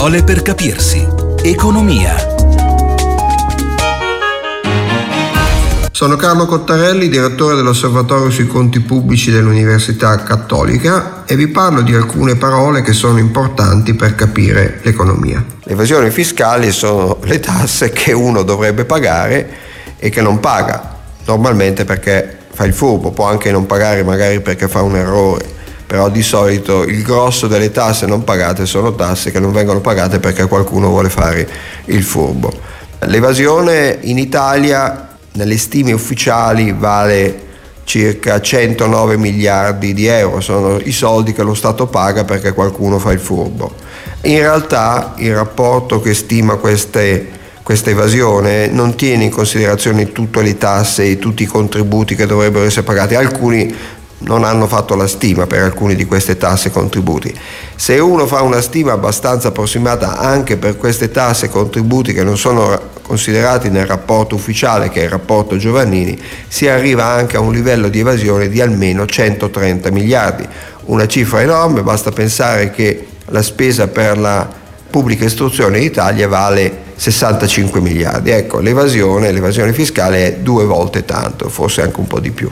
Parole per capirsi. Economia. Sono Carlo Cottarelli, direttore dell'Osservatorio sui conti pubblici dell'Università Cattolica e vi parlo di alcune parole che sono importanti per capire l'economia. Le evasioni fiscali sono le tasse che uno dovrebbe pagare e che non paga, normalmente perché fa il furbo, può anche non pagare magari perché fa un errore però di solito il grosso delle tasse non pagate sono tasse che non vengono pagate perché qualcuno vuole fare il furbo. L'evasione in Italia nelle stime ufficiali vale circa 109 miliardi di euro, sono i soldi che lo Stato paga perché qualcuno fa il furbo. In realtà il rapporto che stima queste, questa evasione non tiene in considerazione tutte le tasse e tutti i contributi che dovrebbero essere pagati, alcuni non hanno fatto la stima per alcune di queste tasse e contributi. Se uno fa una stima abbastanza approssimata anche per queste tasse e contributi che non sono considerati nel rapporto ufficiale che è il rapporto Giovannini, si arriva anche a un livello di evasione di almeno 130 miliardi. Una cifra enorme, basta pensare che la spesa per la pubblica istruzione in Italia vale 65 miliardi. Ecco, l'evasione, l'evasione fiscale è due volte tanto, forse anche un po' di più.